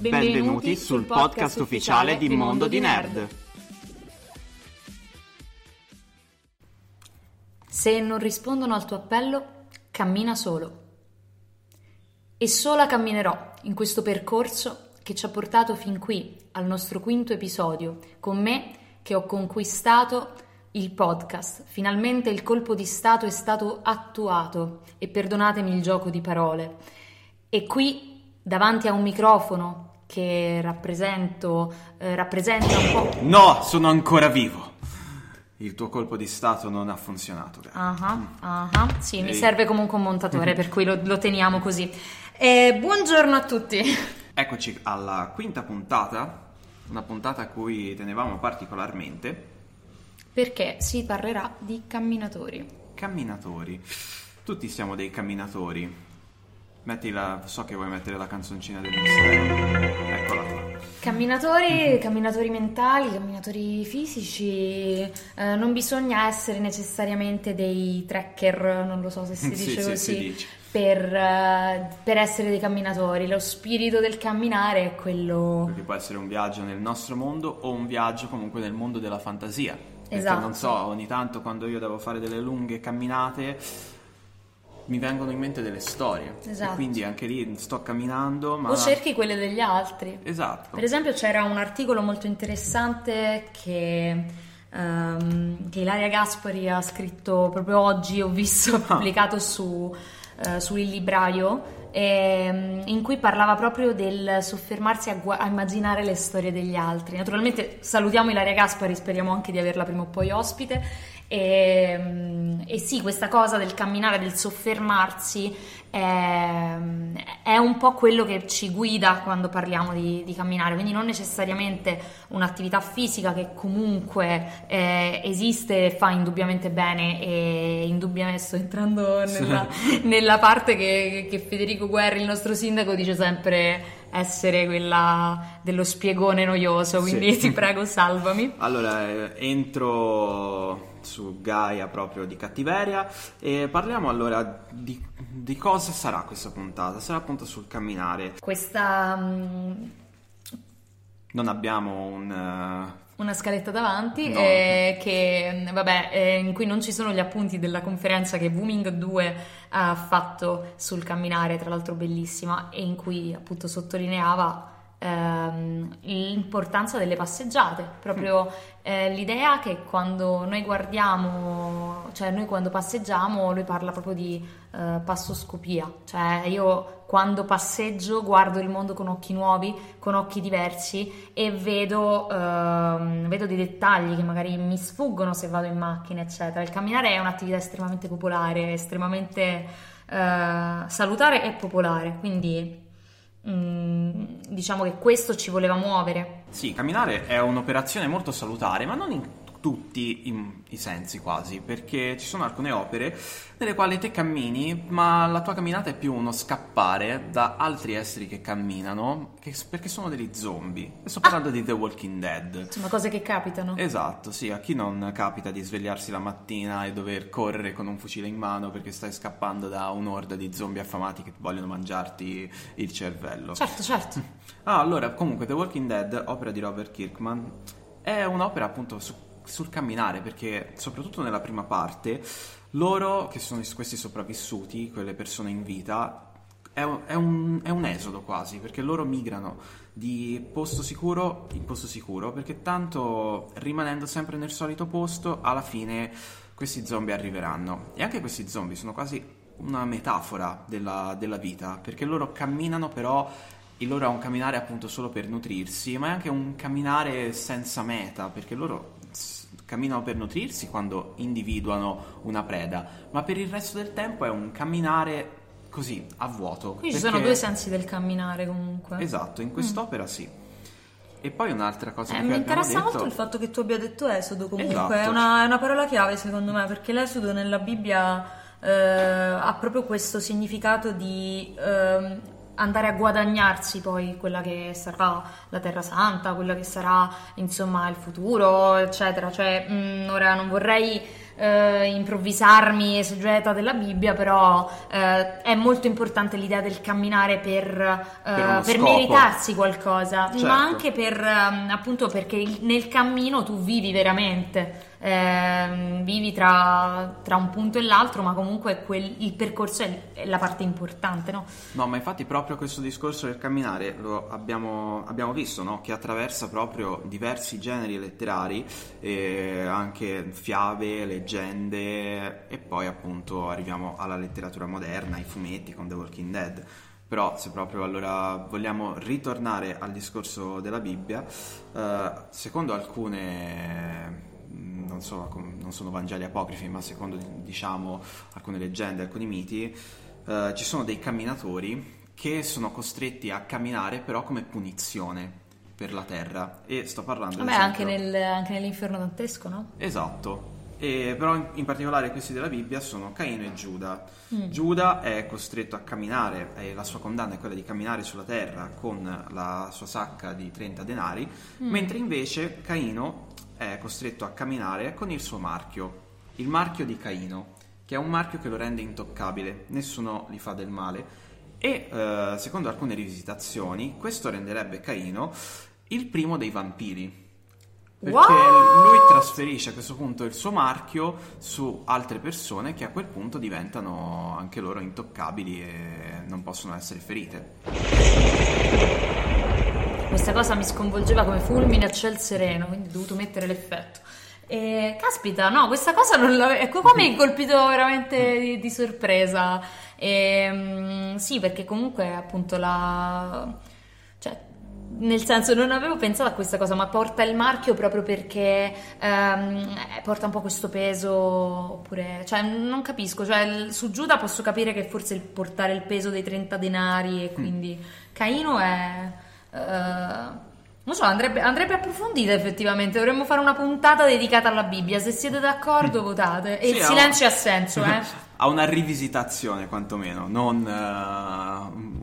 Benvenuti sul podcast ufficiale di Mondo di Nerd. Se non rispondono al tuo appello, cammina solo. E sola camminerò in questo percorso che ci ha portato fin qui, al nostro quinto episodio, con me che ho conquistato il podcast. Finalmente il colpo di Stato è stato attuato e perdonatemi il gioco di parole. E qui, davanti a un microfono che rappresento, eh, rappresenta un po'... No, sono ancora vivo. Il tuo colpo di stato non ha funzionato. Ah, ah, ah. Sì, mi Ehi. serve comunque un montatore, per cui lo, lo teniamo così. Eh, buongiorno a tutti. Eccoci alla quinta puntata, una puntata a cui tenevamo particolarmente. Perché si parlerà di camminatori. Camminatori. Tutti siamo dei camminatori. Metti la... so che vuoi mettere la canzoncina del mistero. Eccola qua. Camminatori, camminatori mentali, camminatori fisici, eh, non bisogna essere necessariamente dei tracker, non lo so se si Sì, dice sì, così, si dice. Per, eh, per essere dei camminatori. Lo spirito del camminare è quello... Perché può essere un viaggio nel nostro mondo o un viaggio comunque nel mondo della fantasia. Perché Esatto. non so, ogni tanto quando io devo fare delle lunghe camminate mi vengono in mente delle storie. Esatto. E quindi anche lì sto camminando, ma... O cerchi quelle degli altri. Esatto. Per esempio c'era un articolo molto interessante che, ehm, che Ilaria Gaspari ha scritto proprio oggi, ho visto pubblicato su, eh, su Il Libraio, ehm, in cui parlava proprio del soffermarsi a, gua- a immaginare le storie degli altri. Naturalmente salutiamo Ilaria Gaspari, speriamo anche di averla prima o poi ospite. E, mm, e sì, questa cosa del camminare, del soffermarsi è, è un po' quello che ci guida quando parliamo di, di camminare, quindi non necessariamente un'attività fisica che comunque eh, esiste e fa indubbiamente bene e indubbiamente sto entrando nella, nella parte che, che Federico Guerri, il nostro sindaco, dice sempre essere quella dello spiegone noioso, quindi Sì. ti prego salvami. Allora, eh, entro su Gaia proprio di cattiveria e parliamo allora di, di cosa sarà questa puntata. Sarà appunto sul camminare. Questa... mm, Non abbiamo un... eh, una scaletta davanti No. eh, che, vabbè, eh, in cui non ci sono gli appunti della conferenza che Booming 2 ha fatto sul camminare, tra l'altro bellissima, e in cui appunto sottolineava ehm, l'importanza delle passeggiate, proprio eh, l'idea che quando noi guardiamo, cioè noi quando passeggiamo, lui parla proprio di eh, passoscopia, cioè io quando passeggio guardo il mondo con occhi nuovi, con occhi diversi e vedo, ehm, vedo dei dettagli che magari mi sfuggono se vado in macchina, eccetera. Il camminare è un'attività estremamente popolare, estremamente eh, salutare e popolare, quindi mm, diciamo che questo ci voleva muovere. Sì, camminare è un'operazione molto salutare, ma non in tutti i, i sensi quasi, perché ci sono alcune opere nelle quali te cammini, ma la tua camminata è più uno scappare da altri esseri che camminano, che- perché sono degli zombie. E sto parlando di The Walking Dead. Insomma, cose che capitano. Esatto, sì, a chi non capita di svegliarsi la mattina e dover correre con un fucile in mano perché stai scappando da un'orda di zombie affamati che vogliono mangiarti il cervello. Certo, certo. Ah, allora, comunque The Walking Dead, opera di Robert Kirkman, è un'opera appunto su- sul camminare, perché soprattutto nella prima parte, loro, che sono questi sopravvissuti, quelle persone in vita, è un, è un- è un esodo quasi, perché loro migrano di posto sicuro in posto sicuro, perché tanto rimanendo sempre nel solito posto, alla fine questi zombie arriveranno. E anche questi zombie sono quasi una metafora della, della vita, perché loro camminano però il loro è un camminare appunto solo per nutrirsi, ma è anche un camminare senza meta, perché loro camminano per nutrirsi quando individuano una preda, ma per il resto del tempo è un camminare così, a vuoto. Qui ci perché- sono due sensi del camminare comunque. Esatto, in quest'opera sì. E poi un'altra cosa Eh, che mi interessa detto... molto il fatto che tu abbia detto esodo comunque, Esatto. è, una, è una parola chiave secondo me, perché l'esodo nella Bibbia eh, ha proprio questo significato di ehm, andare a guadagnarsi poi quella che sarà la Terra Santa, quella che sarà insomma il futuro, eccetera. Cioè, mh, ora non vorrei eh, improvvisarmi esegeta della Bibbia, però eh, è molto importante l'idea del camminare per, eh, per scopo. meritarsi qualcosa, Certo. ma anche per ehm, appunto perché nel cammino tu vivi veramente, ehm, vivi tra, tra un punto e l'altro, ma comunque quel- il percorso è, la parte importante, no? No, ma infatti proprio questo discorso del camminare lo abbiamo, abbiamo visto, no? Che attraversa proprio diversi generi letterari, e anche fiabe, leggende e poi appunto arriviamo alla letteratura moderna, ai fumetti con The Walking Dead. Però se proprio allora vogliamo ritornare al discorso della Bibbia, eh, secondo alcune non so, com- non sono Vangeli apocrifi, ma secondo diciamo alcune leggende, alcuni miti, eh, ci sono dei camminatori che sono costretti a camminare però come punizione per la terra. E sto parlando Vabbè, anche, nel- anche nell'inferno dantesco, no? Esatto. E però in, in particolare questi della Bibbia sono Caino e Giuda. Mm. Giuda è costretto a camminare, e la sua condanna è quella di camminare sulla terra con la sua sacca di 30 denari, Mm. mentre invece Caino è costretto a camminare con il suo marchio, il marchio di Caino, che è un marchio che lo rende intoccabile, nessuno gli fa del male. E eh, secondo alcune rivisitazioni, questo renderebbe Caino il primo dei vampiri. Perché What? lui trasferisce a questo punto il suo marchio su altre persone che a quel punto diventano anche loro intoccabili e non possono essere ferite. Questa cosa mi sconvolgeva come fulmine a ciel sereno, quindi ho dovuto mettere l'effetto. E caspita, no, questa cosa non l'avevo. Ecco qua mi hai colpito veramente di, di sorpresa. E, mm, sì, perché comunque appunto la. cioè. Nel senso, non avevo pensato a questa cosa, ma porta il marchio proprio perché ehm, eh, porta un po' questo peso, oppure, cioè, non capisco. Cioè, su Giuda posso capire che forse il portare il peso dei 30 denari e quindi Caino è. Eh, non so, andrebbe, andrebbe approfondita effettivamente. Dovremmo fare una puntata dedicata alla Bibbia. Se siete d'accordo, votate. E Sì, il ha- silenzio ha senso, eh. ha una rivisitazione quantomeno, non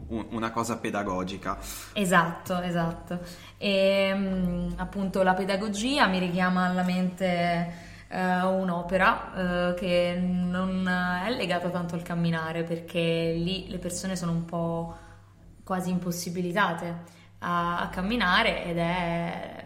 un- una cosa pedagogica. Esatto, esatto. E mm, appunto la pedagogia mi richiama alla mente eh, un'opera eh, che non è legata tanto al camminare perché lì le persone sono un po' quasi impossibilitate a, a camminare ed è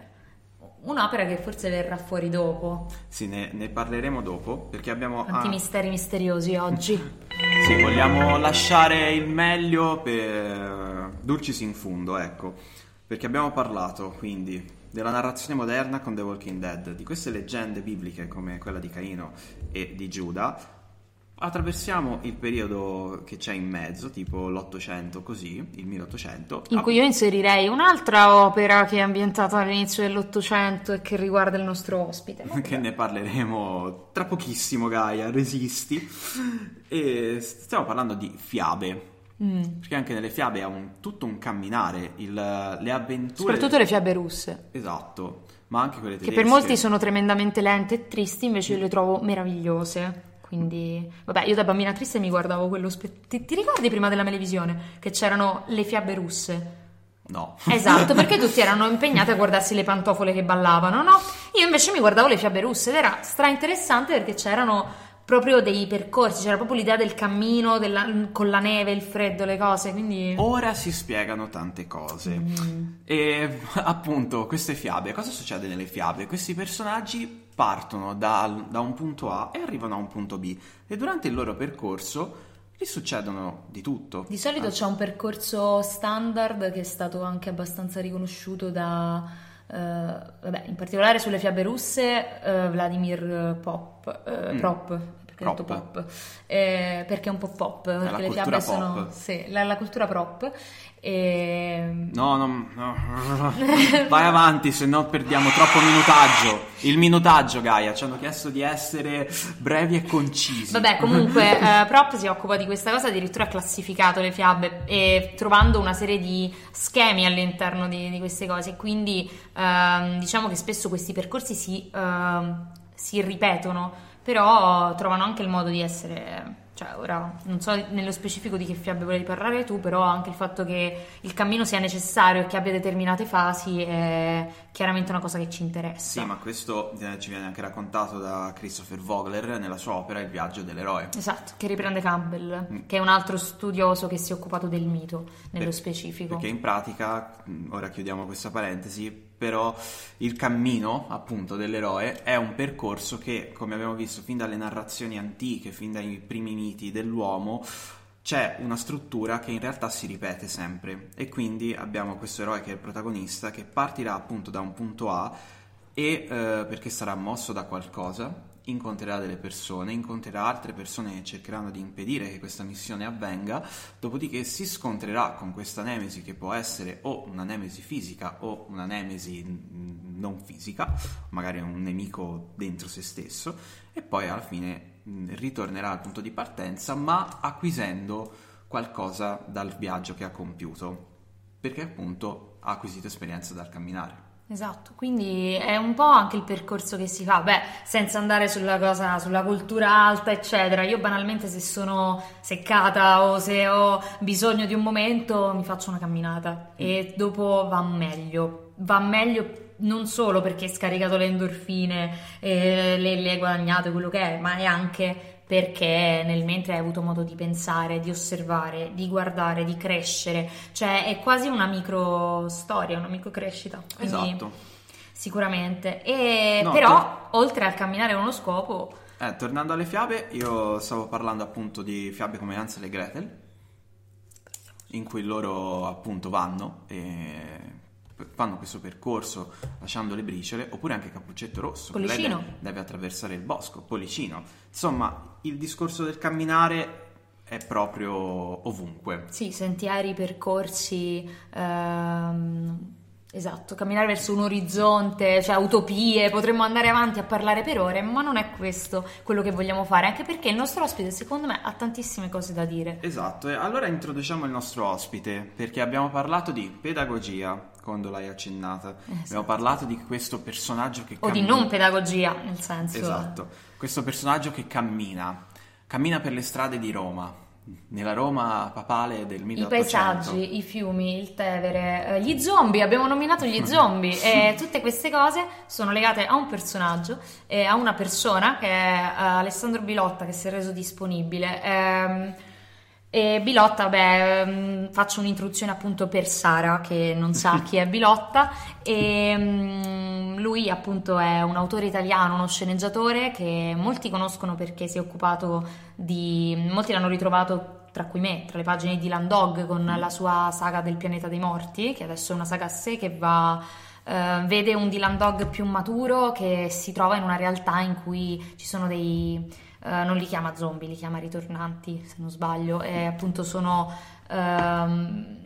un'opera che forse verrà fuori dopo. Sì, ne, ne parleremo dopo perché abbiamo... Quanti ah, misteri misteriosi oggi. Sì, vogliamo lasciare il meglio per Dulcis in fundo, ecco, perché abbiamo parlato quindi della narrazione moderna con The Walking Dead, di queste leggende bibliche come quella di Caino e di Giuda. Attraversiamo il periodo che c'è in mezzo, tipo l'Ottocento così, il 1800. In cui io inserirei un'altra opera che è ambientata all'inizio dell'Ottocento e che riguarda il nostro ospite. che ne parleremo tra pochissimo, Gaia, resisti. E stiamo parlando di fiabe. Mm. Perché anche nelle fiabe è un- tutto un camminare, il- le avventure. Soprattutto le fiabe russe, Esatto, ma anche quelle che tedesche. per molti sono tremendamente lente e tristi, invece io le trovo meravigliose. Quindi, vabbè, io da bambina triste mi guardavo quello. spe- ti, ti ricordi prima della televisione che c'erano le fiabe russe? No. Esatto, perché tutti erano impegnati a guardarsi le pantofole che ballavano, no? Io invece mi guardavo le fiabe russe ed era stra interessante perché c'erano proprio dei percorsi, c'era proprio l'idea del cammino della- con la neve, il freddo, le cose, quindi... Ora si spiegano tante cose. Mm. E appunto, queste fiabe, cosa succede nelle fiabe? Questi personaggi partono dal- da un punto A e arrivano a un punto B e durante il loro percorso gli succedono di tutto. Di solito c'è un percorso standard che è stato anche abbastanza riconosciuto da, eh, vabbè, in particolare sulle fiabe russe, eh, Vladimir Pop, eh, Mm. Prop, Prop. pop. Eh, perché è un po' pop, perché la le fiabe pop. sono... Sì, la, la cultura prop. E... No, no, no. Vai avanti, se no perdiamo troppo minutaggio. Il minutaggio, Gaia, ci hanno chiesto di essere brevi e concisi. Vabbè, comunque, eh, Prop si occupa di questa cosa, addirittura ha classificato le fiabe e trovando una serie di schemi all'interno di, di queste cose. Quindi ehm, diciamo che spesso questi percorsi si, ehm, si ripetono, però trovano anche il modo di essere. Cioè, ora non so nello specifico di che fiabe volevi parlare tu, però anche il fatto che il cammino sia necessario e che abbia determinate fasi è chiaramente una cosa che ci interessa. Sì, ma questo eh, ci viene anche raccontato da Christopher Vogler nella sua opera Il viaggio dell'eroe. Esatto, che riprende Campbell, Mm. che è un altro studioso che si è occupato del mito nello Per- specifico. Perché in pratica, mh, ora chiudiamo questa parentesi, però il cammino appunto dell'eroe è un percorso che, come abbiamo visto fin dalle narrazioni antiche, fin dai primi miti dell'uomo, c'è una struttura che in realtà si ripete sempre. E quindi abbiamo questo eroe che è il protagonista che partirà appunto da un punto A e eh, perché sarà mosso da qualcosa incontrerà delle persone, incontrerà altre persone che cercheranno di impedire che questa missione avvenga, dopodiché si scontrerà con questa nemesi che può essere o una nemesi fisica o una nemesi mm, non fisica, magari un nemico dentro se stesso, e poi alla fine mm, ritornerà al punto di partenza, ma acquisendo qualcosa dal viaggio che ha compiuto, perché appunto ha acquisito esperienza dal camminare. Esatto, quindi è un po' anche il percorso che si fa, beh, senza andare sulla cosa, sulla cultura alta, eccetera. Io banalmente se sono seccata o se ho bisogno di un momento mi faccio una camminata e dopo va meglio. Va meglio non solo perché hai scaricato le endorfine, e le, le hai guadagnate, quello che è, ma è anche perché nel mentre hai avuto modo di pensare, di osservare, di guardare, di crescere, cioè è quasi una micro storia, una micro crescita. Quindi Esatto. Sicuramente. E No, però, oltre al camminare con uno scopo, Eh, tornando alle fiabe, io stavo parlando appunto di fiabe come Hansel e Gretel, in cui loro appunto vanno e fanno questo percorso lasciando le briciole, oppure anche Cappuccetto Rosso, che lei Pollicino. deve, deve attraversare il bosco, Pollicino. Insomma, il discorso del camminare è proprio ovunque. sì, sentieri, percorsi, ehm, esatto, camminare verso un orizzonte, cioè utopie, potremmo andare avanti a parlare per ore, ma non è questo quello che vogliamo fare, anche perché il nostro ospite, secondo me, ha tantissime cose da dire. Esatto, e allora introduciamo il nostro ospite, perché abbiamo parlato di pedagogia, quando l'hai accennata. Abbiamo parlato di questo personaggio che O di cammina. non pedagogia, nel senso... Esatto, questo personaggio che cammina, cammina per le strade di Roma, nella Roma papale del I 1800. paesaggi, i fiumi, il Tevere, eh, gli zombie, abbiamo nominato gli zombie e tutte queste cose sono legate a un personaggio e a una persona che è eh, Alessandro Bilotta che si è reso disponibile. Ehm, e Bilotta, beh, faccio un'introduzione appunto per Sara che non sa chi è Bilotta. E mm, lui appunto è un autore italiano, uno sceneggiatore che molti conoscono perché si è occupato di... molti l'hanno ritrovato tra cui me, tra le pagine di Landog con la sua saga del pianeta dei morti, che adesso è una saga a sé che va... eh, vede un Dylan Dog più maturo che si trova in una realtà in cui ci sono dei, eh, non li chiama zombie, li chiama ritornanti, se non sbaglio, e appunto sono ehm,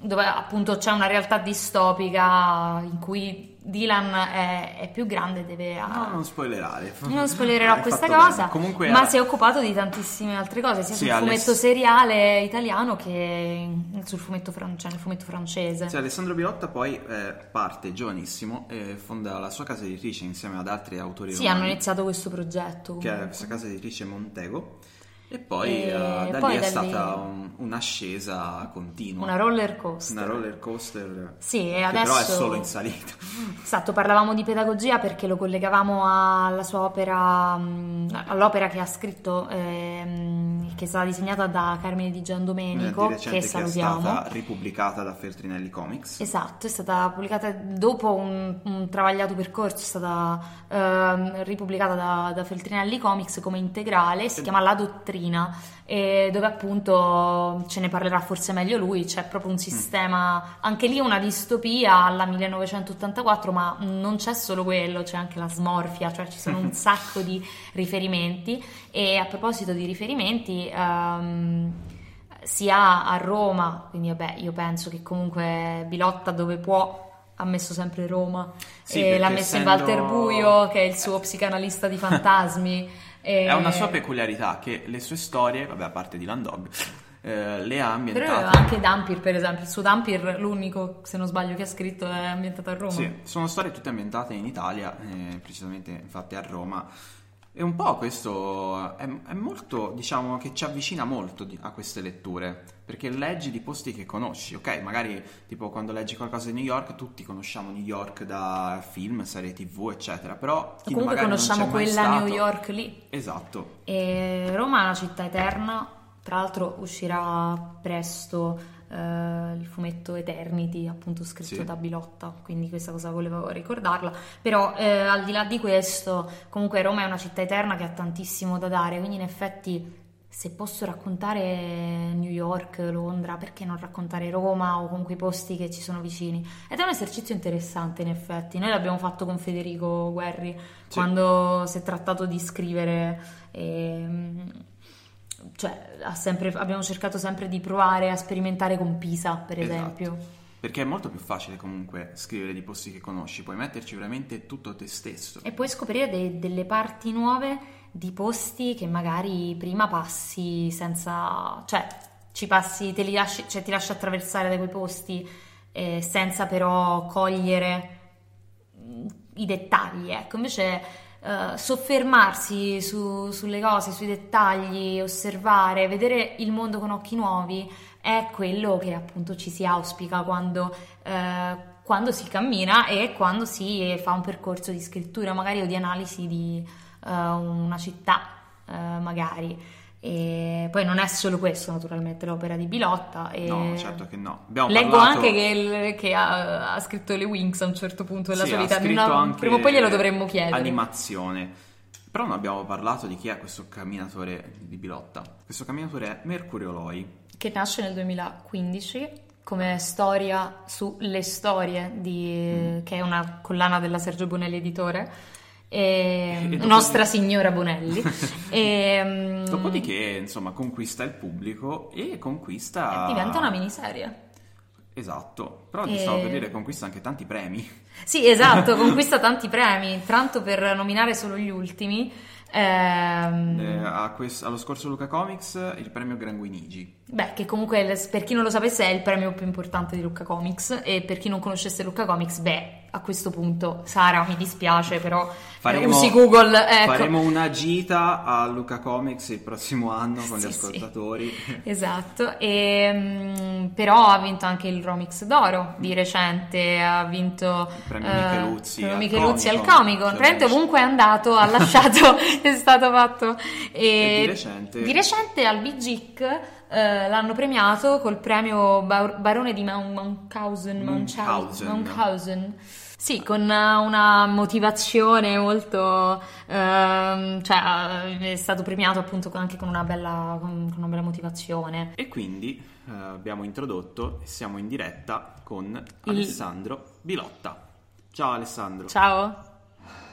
dove appunto c'è una realtà distopica in cui Dylan è, è più grande deve... No, non spoilerare. Non spoilererò Hai questa cosa. Comunque, ma eh, si è occupato di tantissime altre cose, sia Sì, sul Aless- fumetto seriale italiano che sul fumetto, fran- cioè nel fumetto francese. Sì, Alessandro Bilotta poi eh, parte giovanissimo e fonda la sua casa editrice insieme ad altri autori Sì, romani, hanno iniziato questo progetto. che è comunque. questa casa editrice Montego e poi E eh, da poi lì è da stata lì- un- un'ascesa continua. Una roller coaster. Una roller coaster Sì, e che adesso... però è solo in salita. Esatto, parlavamo di pedagogia perché lo collegavamo alla sua opera, all'opera che ha scritto ehm, che è stata disegnata da Carmine Di Giandomenico, che, che salutiamo. È stata ripubblicata da Feltrinelli Comics. Esatto, è stata pubblicata dopo un, un travagliato percorso, è stata eh, ripubblicata da, da, Feltrinelli Comics come integrale, si chiama La Dottrina, dove appunto ce ne parlerà forse meglio lui, c'è proprio un mm. sistema, anche lì una distopia alla 1984, ma non c'è solo quello, c'è anche la smorfia, cioè ci sono un sacco di riferimenti e a proposito di riferimenti... Um, sia a Roma, quindi vabbè, io penso che comunque Bilotta dove può ha messo sempre Roma sì, e l'ha messo essendo... in Walter Buio che è il suo psicanalista di fantasmi. e... È una sua peculiarità che le sue storie, vabbè a parte di Landog, eh, le ha ambientate. Però anche Dampir, per esempio, il suo Dampir, l'unico, se non sbaglio, che ha scritto è ambientato a Roma. Sì, sono storie tutte ambientate in Italia, eh, precisamente infatti a Roma. E un po' questo è, è molto, diciamo, che ci avvicina molto di, a queste letture, perché leggi di posti che conosci, ok? Magari tipo quando leggi qualcosa di New York, tutti conosciamo New York da film, serie tv, eccetera, però chi comunque conosciamo quella stato... New York lì. Esatto. E Roma è una città eterna, tra l'altro uscirà presto Uh, il fumetto Eternity, appunto scritto sì. da Bilotta, quindi questa cosa volevo ricordarla. Però uh, al di là di questo, comunque Roma è una città eterna che ha tantissimo da dare, quindi in effetti se posso raccontare New York, Londra, perché non raccontare Roma o comunque i posti che ci sono vicini? Ed è un esercizio interessante in effetti. Noi l'abbiamo fatto con Federico Guerri sì. quando si è trattato di scrivere. E, ehm, cioè, sempre, abbiamo cercato sempre di provare a sperimentare con Pisa, per esatto. esempio. Perché è molto più facile comunque scrivere di posti che conosci, puoi metterci veramente tutto te stesso. E puoi scoprire de- delle parti nuove di posti che magari prima passi senza... cioè ci passi, te li lasci, cioè ti lasci attraversare da quei posti eh, senza però cogliere i dettagli, ecco. Invece uh, soffermarsi su, sulle cose, sui dettagli, osservare, vedere il mondo con occhi nuovi è quello che appunto ci si auspica quando, uh, quando si cammina e quando si fa un percorso di scrittura, magari o di analisi di uh, una città, magari. E poi non è solo questo, naturalmente, l'opera di Bilotta. E... No, certo che no. Abbiamo Leggo parlato... anche che, il, che ha, ha, scritto le Wings a un certo punto della sì, sua vita. Una... Prima o poi glielo dovremmo chiedere. Animazione. Però non abbiamo parlato di chi è questo camminatore di Bilotta. Questo camminatore è Mercurio Loi. Che nasce nel 2015 come storia sulle storie, di, mm. che è una collana della Sergio Bonelli Editore e, e Nostra di... Signora Bonelli. e, mm, Dopodiché, insomma, conquista il pubblico e conquista... E diventa una miniserie. Esatto, però ti stavo per dire conquista anche tanti premi. Sì, esatto, conquista tanti premi, tanto per nominare solo gli ultimi. Ehm... Eh, quest- allo scorso Luca Comics il premio Granguinigi. Beh, che comunque per chi non lo sapesse è il premio più importante di Luca Comics e per chi non conoscesse Luca Comics, beh, a questo punto, Sara, mi dispiace, però faremo, usi Google. Ecco. Faremo una gita a Luca Comics il prossimo anno con sì, gli ascoltatori. Sì. Esatto, e, um, però ha vinto anche il Romix d'Oro di recente, ha vinto il premio Micheluzzi, premio Micheluzzi al Comic Con. Praticamente ovunque è andato, ha lasciato, è stato fatto. E, e di recente? Di recente al Bigic eh, l'hanno premiato col premio Bar- Barone di Munchausen. Munchausen. Munchausen. Sì, con una motivazione molto... Ehm, cioè è stato premiato appunto anche con una bella, con una bella motivazione. E quindi eh, abbiamo introdotto e siamo in diretta con Il... Alessandro Bilotta. Ciao Alessandro. Ciao.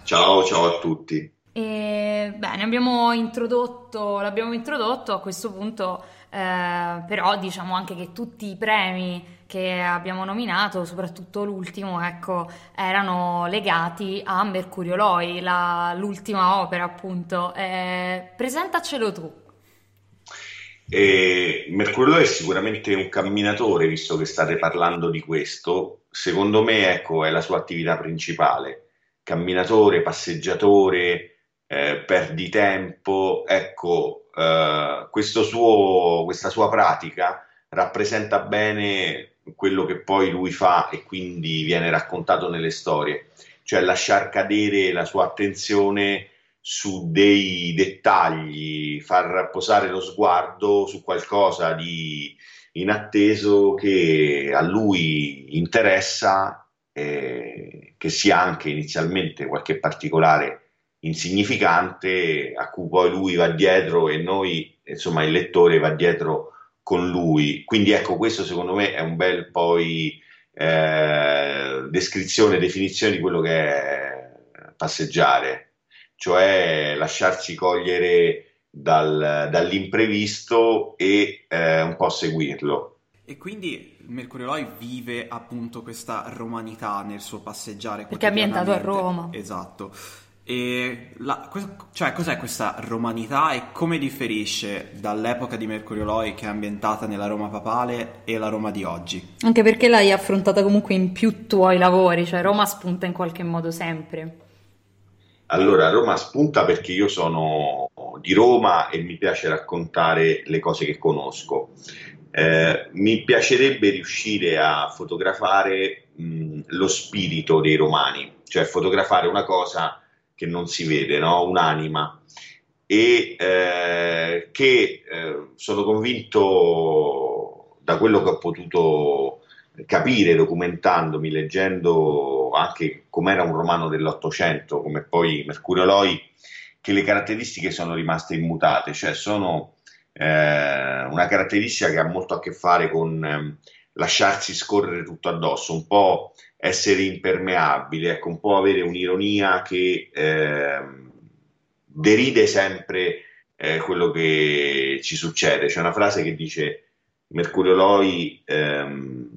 Ciao, ciao a tutti. E, bene, abbiamo introdotto, l'abbiamo introdotto a questo punto, eh, però diciamo anche che tutti i premi che abbiamo nominato, soprattutto l'ultimo, ecco, erano legati a Mercurio Loi, la, l'ultima opera appunto. Eh, presentacelo tu. Eh, Mercurio Loi è sicuramente un camminatore, visto che state parlando di questo. Secondo me, ecco, è la sua attività principale. Camminatore, passeggiatore, eh, perdi tempo, ecco, eh, suo, questa sua pratica rappresenta bene quello che poi lui fa e quindi viene raccontato nelle storie, cioè lasciar cadere la sua attenzione su dei dettagli, far posare lo sguardo su qualcosa di inatteso che a lui interessa, eh, che sia anche inizialmente qualche particolare insignificante a cui poi lui va dietro e noi, insomma, il lettore va dietro con lui. Quindi ecco, questo secondo me è un bel poi eh, descrizione, definizione di quello che è passeggiare, cioè lasciarsi cogliere dal, dall'imprevisto e eh, un po' seguirlo. E quindi Mercurio Loi vive appunto questa romanità nel suo passeggiare. Perché è ambientato a Roma. Esatto. E la, cioè, cos'è questa romanità e come differisce dall'epoca di Mercurio Loi che è ambientata nella Roma papale e la Roma di oggi? Anche perché l'hai affrontata comunque in più tuoi lavori, cioè Roma spunta in qualche modo sempre. Allora, Roma spunta perché io sono di Roma e mi piace raccontare le cose che conosco. Eh, mi piacerebbe riuscire a fotografare mh, lo spirito dei romani, cioè fotografare una cosa che non si vede, no? un'anima, e eh, che eh, sono convinto da quello che ho potuto capire documentandomi, leggendo anche com'era un romano dell'Ottocento, come poi Mercurio Loi, che le caratteristiche sono rimaste immutate, cioè sono eh, una caratteristica che ha molto a che fare con eh, lasciarsi scorrere tutto addosso, un po' essere impermeabile, ecco, un po' avere un'ironia che eh, deride sempre eh, quello che ci succede. C'è una frase che dice Mercurio Loi, ehm,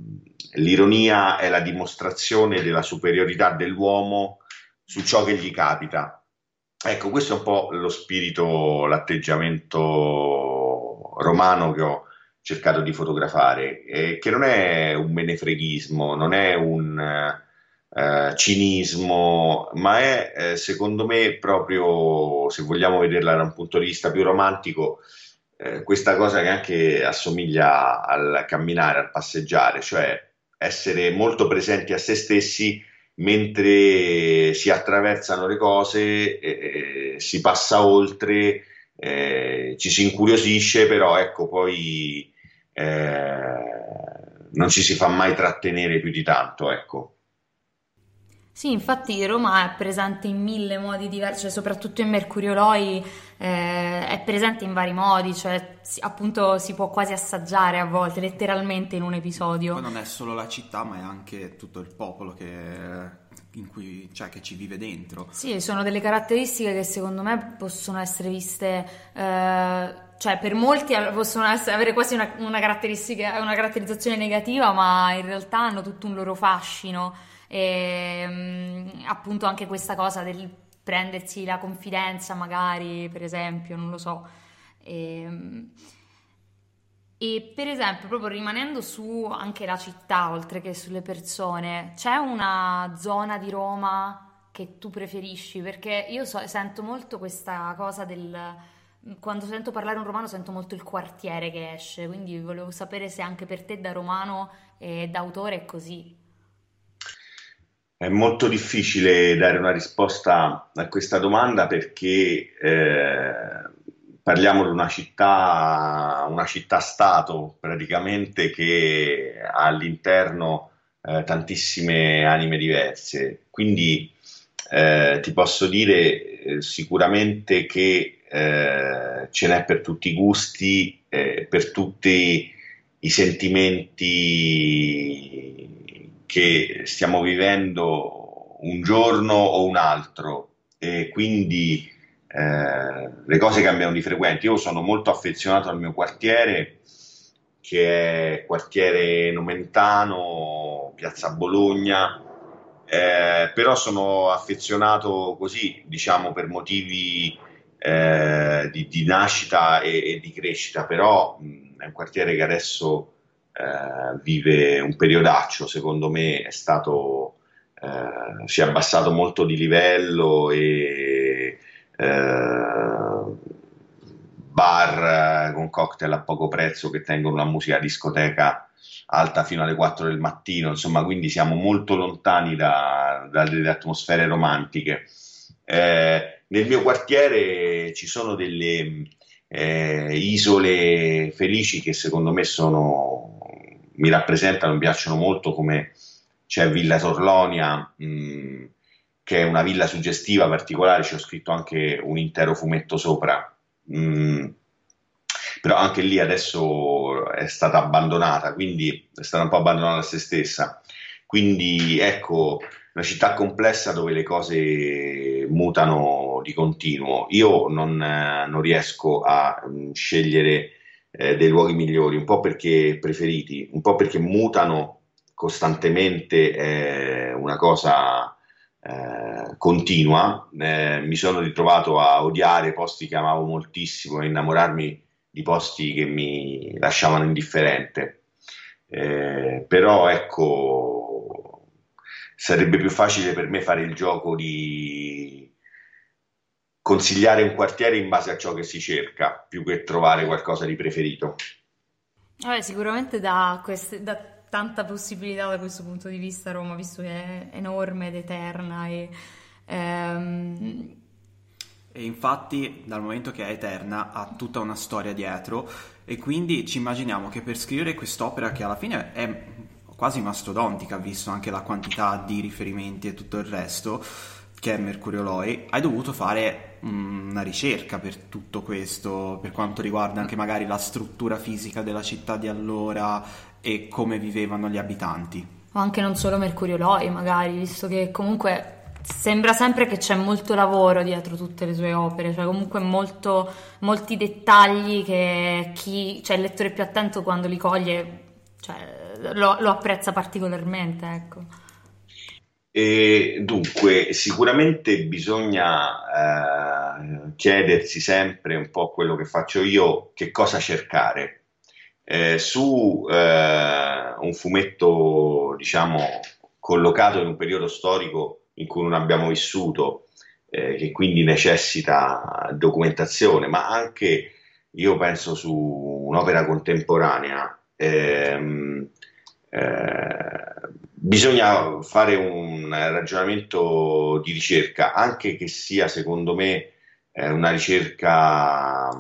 l'ironia è la dimostrazione della superiorità dell'uomo su ciò che gli capita. Ecco, questo è un po' lo spirito, l'atteggiamento romano che ho cercato di fotografare, eh, che non è un menefreghismo, non è un eh, cinismo, ma è eh, secondo me proprio, se vogliamo vederla da un punto di vista più romantico, eh, questa cosa che anche assomiglia al camminare, al passeggiare, cioè essere molto presenti a se stessi mentre si attraversano le cose, si passa oltre, eh, ci si incuriosisce, però ecco poi eh, non ci si fa mai trattenere più di tanto, ecco. Sì, infatti Roma è presente in mille modi diversi, cioè soprattutto in Mercurio Loi eh, è presente in vari modi, cioè si, appunto si può quasi assaggiare a volte, letteralmente in un episodio. Poi non è solo la città, ma è anche tutto il popolo che cui, cioè, che ci vive dentro. Sì, sono delle caratteristiche che secondo me possono essere viste, eh, cioè per molti possono essere, avere quasi una, una, caratteristica, una caratterizzazione negativa, ma in realtà hanno tutto un loro fascino. E mh, appunto anche questa cosa del prendersi la confidenza, magari, per esempio, non lo so. E, mh, e per esempio, proprio rimanendo su anche la città, oltre che sulle persone, c'è una zona di Roma che tu preferisci? Perché io so, sento molto questa cosa del... Quando sento parlare un romano sento molto il quartiere che esce, quindi volevo sapere se anche per te da romano e da autore è così. È molto difficile dare una risposta a questa domanda perché eh, parliamo di una città, una città-stato praticamente che ha all'interno eh, tantissime anime diverse. Quindi eh, ti posso dire eh, sicuramente che eh, ce n'è per tutti i gusti, eh, per tutti i sentimenti che stiamo vivendo un giorno o un altro. E quindi eh, le cose cambiano di frequente. Io sono molto affezionato al mio quartiere, che è quartiere Nomentano, piazza Bologna, eh, però sono affezionato così, diciamo, per motivi eh, di, di, nascita e, e, di crescita, però mh, è un quartiere che adesso eh, vive un periodaccio, secondo me è stato, eh, si è abbassato molto di livello e bar eh, con cocktail a poco prezzo che tengono una musica discoteca alta fino alle 4 del mattino, insomma, quindi siamo molto lontani da, dalle atmosfere romantiche. Eh, nel mio quartiere ci sono delle eh, isole felici che secondo me sono, mi rappresentano, mi piacciono molto come c'è Villa Torlonia, mh, mm, che è una villa suggestiva particolare, ci ho scritto anche un intero fumetto sopra. Mm, però anche lì adesso è stata abbandonata, quindi è stata un po' abbandonata a se stessa. Quindi ecco, una città complessa dove le cose mutano di continuo. Io non, non riesco a mm, scegliere eh, dei luoghi migliori, un po' perché preferiti, un po' perché mutano costantemente, è una cosa eh, continua. Eh, mi sono ritrovato a odiare posti che amavo moltissimo e innamorarmi di posti che mi lasciavano indifferente. Eh, però ecco, sarebbe più facile per me fare il gioco di consigliare un quartiere in base a ciò che si cerca, più che trovare qualcosa di preferito. Vabbè, sicuramente da, queste, da tanta possibilità da questo punto di vista Roma, visto che è enorme ed eterna e... Ehm, e infatti, dal momento che è eterna, ha tutta una storia dietro. E quindi ci immaginiamo che per scrivere quest'opera, che alla fine è quasi mastodontica, visto anche la quantità di riferimenti e tutto il resto, che è Mercurio Loi, hai dovuto fare una ricerca per tutto questo, per quanto riguarda anche magari la struttura fisica della città di allora e come vivevano gli abitanti. O anche non solo Mercurio Loi, magari, visto che comunque sembra sempre che c'è molto lavoro dietro tutte le sue opere, cioè comunque molto, molti dettagli che chi, cioè il lettore più attento quando li coglie cioè, lo, lo, apprezza particolarmente. Ecco. E dunque, sicuramente bisogna eh, chiedersi sempre un po' quello che faccio io, che cosa cercare. Eh, su eh, un fumetto, diciamo, collocato in un periodo storico in cui non abbiamo vissuto, eh, che quindi necessita documentazione, ma anche io penso su un'opera contemporanea. Ehm, eh, bisogna fare un ragionamento di ricerca, anche che sia secondo me eh, una ricerca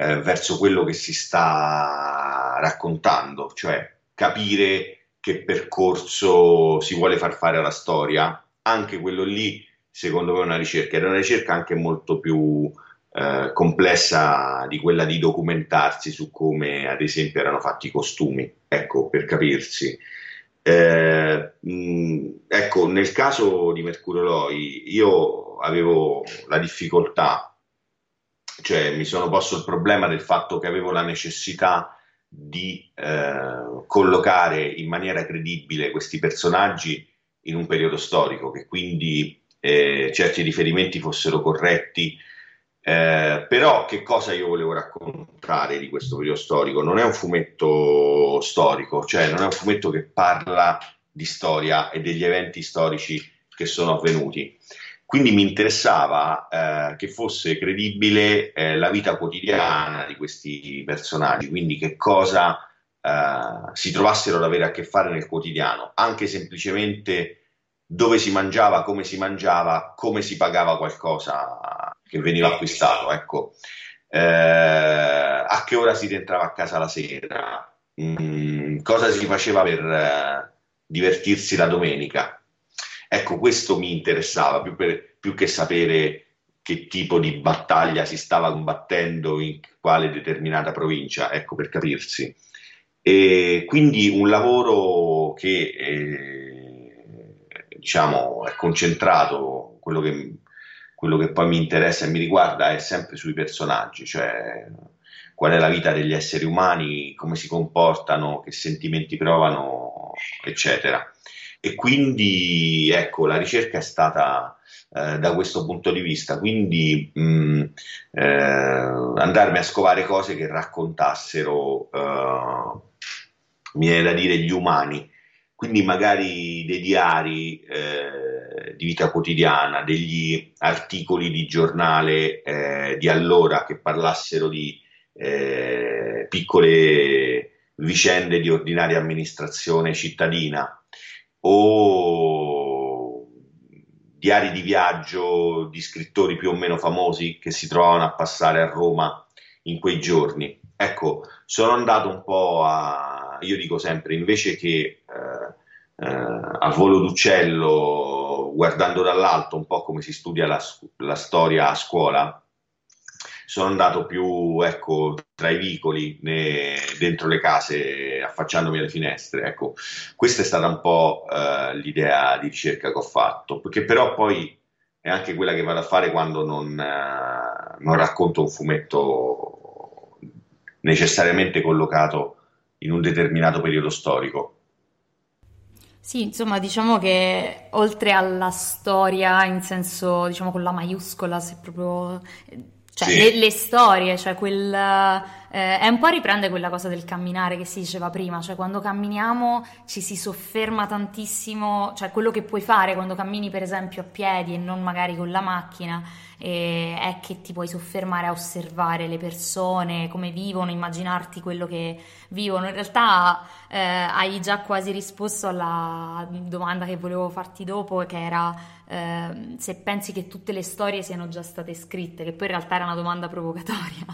eh, verso quello che si sta raccontando, cioè capire che percorso si vuole far fare alla storia anche quello lì, secondo me, è una ricerca. Era una ricerca anche molto più eh, complessa di quella di documentarsi su come, ad esempio, erano fatti i costumi, ecco, per capirsi. Eh, mh, ecco, nel caso di Mercurio Loi, io avevo la difficoltà, cioè mi sono posto il problema del fatto che avevo la necessità di eh, collocare in maniera credibile questi personaggi in un periodo storico, che quindi eh, certi riferimenti fossero corretti. Eh, però che cosa io volevo raccontare di questo periodo storico? Non è un fumetto storico, cioè non è un fumetto che parla di storia e degli eventi storici che sono avvenuti. Quindi mi interessava eh, che fosse credibile eh, la vita quotidiana di questi personaggi, quindi che cosa eh, si trovassero ad avere a che fare nel quotidiano, anche semplicemente dove si mangiava, come si mangiava, come si pagava qualcosa che veniva acquistato, ecco. Eh, a che ora si rientrava a casa la sera, mm, cosa si faceva per eh, divertirsi la domenica. Ecco, questo mi interessava più, per, più che sapere che tipo di battaglia si stava combattendo in quale determinata provincia, ecco, per capirsi. E quindi un lavoro che eh, diciamo è concentrato, quello che, quello che poi mi interessa e mi riguarda è sempre sui personaggi, cioè qual è la vita degli esseri umani, come si comportano, che sentimenti provano, eccetera. E quindi ecco, la ricerca è stata eh, da questo punto di vista, quindi mh, eh, andarmi a scovare cose che raccontassero eh, mi viene da dire gli umani, quindi magari dei diari eh, di vita quotidiana, degli articoli di giornale eh, di allora che parlassero di eh, piccole vicende di ordinaria amministrazione cittadina o diari di viaggio di scrittori più o meno famosi che si trovavano a passare a Roma in quei giorni. Ecco, sono andato un po' a, io dico sempre, invece che eh, eh, a volo d'uccello, guardando dall'alto un po' come si studia la, la storia a scuola, sono andato più ecco, tra i vicoli, né, dentro le case, affacciandomi alle finestre. Ecco, questa è stata un po' eh, l'idea di ricerca che ho fatto, perché però poi è anche quella che vado a fare quando non, eh, non racconto un fumetto necessariamente collocato in un determinato periodo storico. Sì, insomma, diciamo che oltre alla storia in senso, diciamo, con la maiuscola, se proprio cioè, sì. le, le, storie, cioè quel, eh, è un po' riprende quella cosa del camminare che si diceva prima, cioè quando camminiamo ci si sofferma tantissimo, cioè quello che puoi fare quando cammini per esempio a piedi e non magari con la macchina eh, è che ti puoi soffermare a osservare le persone, come vivono, immaginarti quello che vivono. In realtà eh, hai già quasi risposto alla domanda che volevo farti dopo, che era eh, se pensi che tutte le storie siano già state scritte, che poi in realtà era una domanda provocatoria,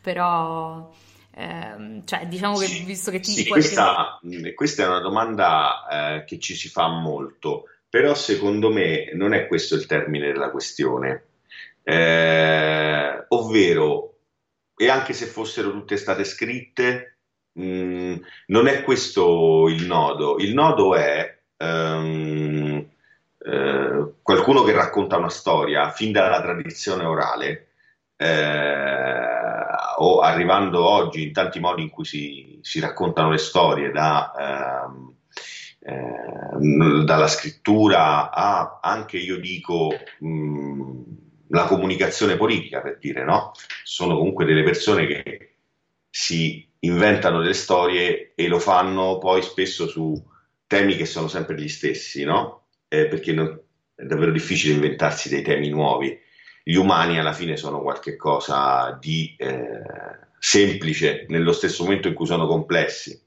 però... Eh, cioè, diciamo che sì, visto che ti sì, questa, questa, è una domanda eh, che ci si fa molto, però secondo me non è questo il termine della questione eh, ovvero, e anche se fossero tutte state scritte, mh, mm, non è questo il nodo, il nodo è um, eh, qualcuno che racconta una storia fin dalla tradizione orale. Eh, o arrivando oggi in tanti modi in cui si, si raccontano le storie da, ehm, eh, dalla scrittura a anche io dico mh, mm, la comunicazione politica, per dire, no? Sono comunque delle persone che si inventano delle storie e lo fanno poi spesso su temi che sono sempre gli stessi, no? Eh, perché non, è davvero difficile inventarsi dei temi nuovi. Gli umani alla fine sono qualcosa di eh, semplice nello stesso momento in cui sono complessi,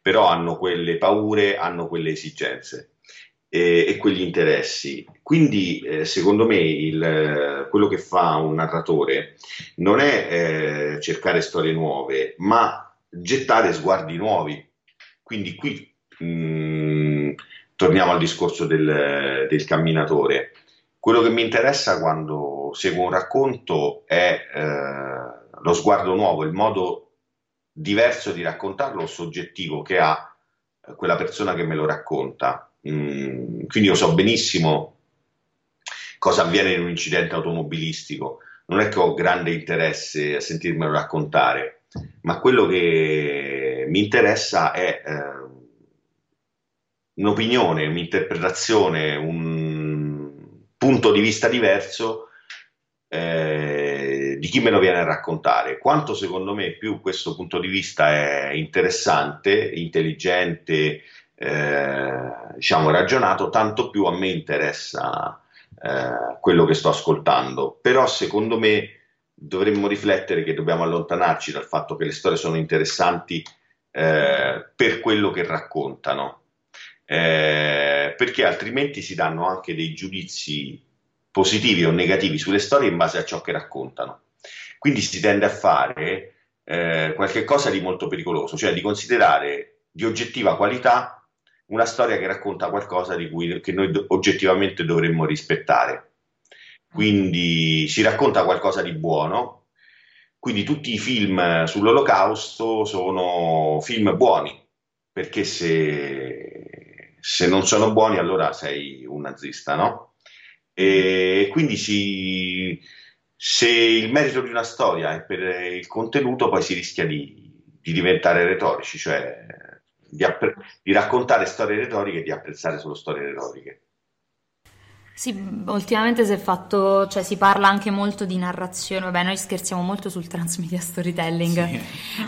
però hanno quelle paure, hanno quelle esigenze e, e quegli interessi. Quindi, eh, secondo me, il, quello che fa un narratore non è eh, cercare storie nuove, ma gettare sguardi nuovi. Quindi qui mh, mm, torniamo al discorso del, del, camminatore. Quello che mi interessa quando seguo un racconto è eh, lo sguardo nuovo, il modo diverso di raccontarlo, soggettivo che ha quella persona che me lo racconta. Mm, quindi io so benissimo cosa avviene in un incidente automobilistico, non è che ho grande interesse a sentirmelo raccontare, ma quello che mi interessa è eh, un'opinione, un'interpretazione, un punto di vista diverso eh, di chi me lo viene a raccontare. Quanto secondo me più questo punto di vista è interessante, intelligente, eh, diciamo, ragionato, tanto più a me interessa eh, quello che sto ascoltando. Però secondo me dovremmo riflettere che dobbiamo allontanarci dal fatto che le storie sono interessanti eh, per quello che raccontano, eh, perché altrimenti si danno anche dei giudizi positivi o negativi sulle storie in base a ciò che raccontano. Quindi si tende a fare eh, qualche di molto pericoloso, cioè di considerare di oggettiva qualità una storia che racconta qualcosa di cui che noi oggettivamente dovremmo rispettare. Quindi si racconta qualcosa di buono, quindi tutti i film sull'olocausto sono film buoni, perché se, se non sono buoni allora sei un nazista, no? E quindi si, se il merito di una storia è per il contenuto, poi si rischia di, di diventare retorici, cioè di, app- di raccontare storie retoriche e di apprezzare solo storie retoriche. Sì, ultimamente si è fatto, cioè si parla anche molto di narrazione, vabbè noi scherziamo molto sul transmedia storytelling, sì.